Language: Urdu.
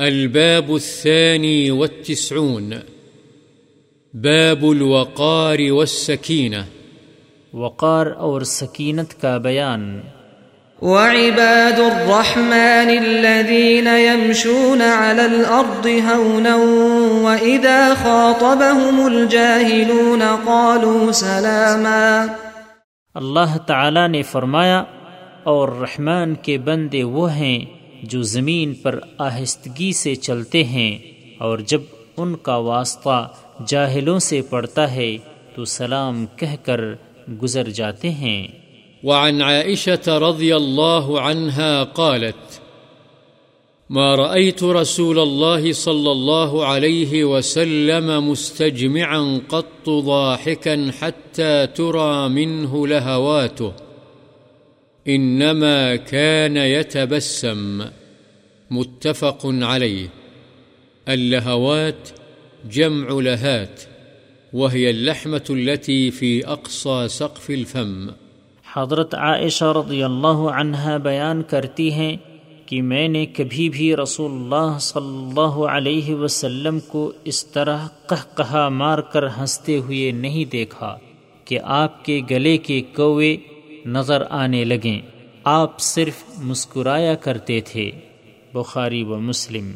الباب الثاني والتسعون. باب الوقار والسكينة. وقار اور سکینت کا بیان. وعباد الرحمن الذين يمشون على الأرض هونا وإذا خاطبهم الجاهلون قالوا سلاما. اللہ تعالی نے فرمایا اور رحمان کے بندے وہ ہیں جو زمین پر آہستگی سے چلتے ہیں اور جب ان کا واسطہ جاہلوں سے پڑتا ہے تو سلام کہہ کر گزر جاتے ہیں۔ وعن عائشة رضي الله عنها قالت، ما رأيت رسول الله صلى الله عليه وسلم مستجمعا قط ضاحكا حتى ترى منه لهواته إنما كان يتبسم. متفق عليه. اللهوات جمع لهات، وهي اللحمة التي في أقصى سقف الفم. حضرت عائشہ رضی اللہ عنہ بیان کرتی ہیں کہ میں نے کبھی بھی رسول اللہ صلی اللہ علیہ وسلم کو اس طرح قہ کہا مار کر ہنستے ہوئے نہیں دیکھا کہ آپ کے گلے کے کوے نظر آنے لگیں۔ آپ صرف مسکرایا کرتے تھے۔ بخاری و مسلم۔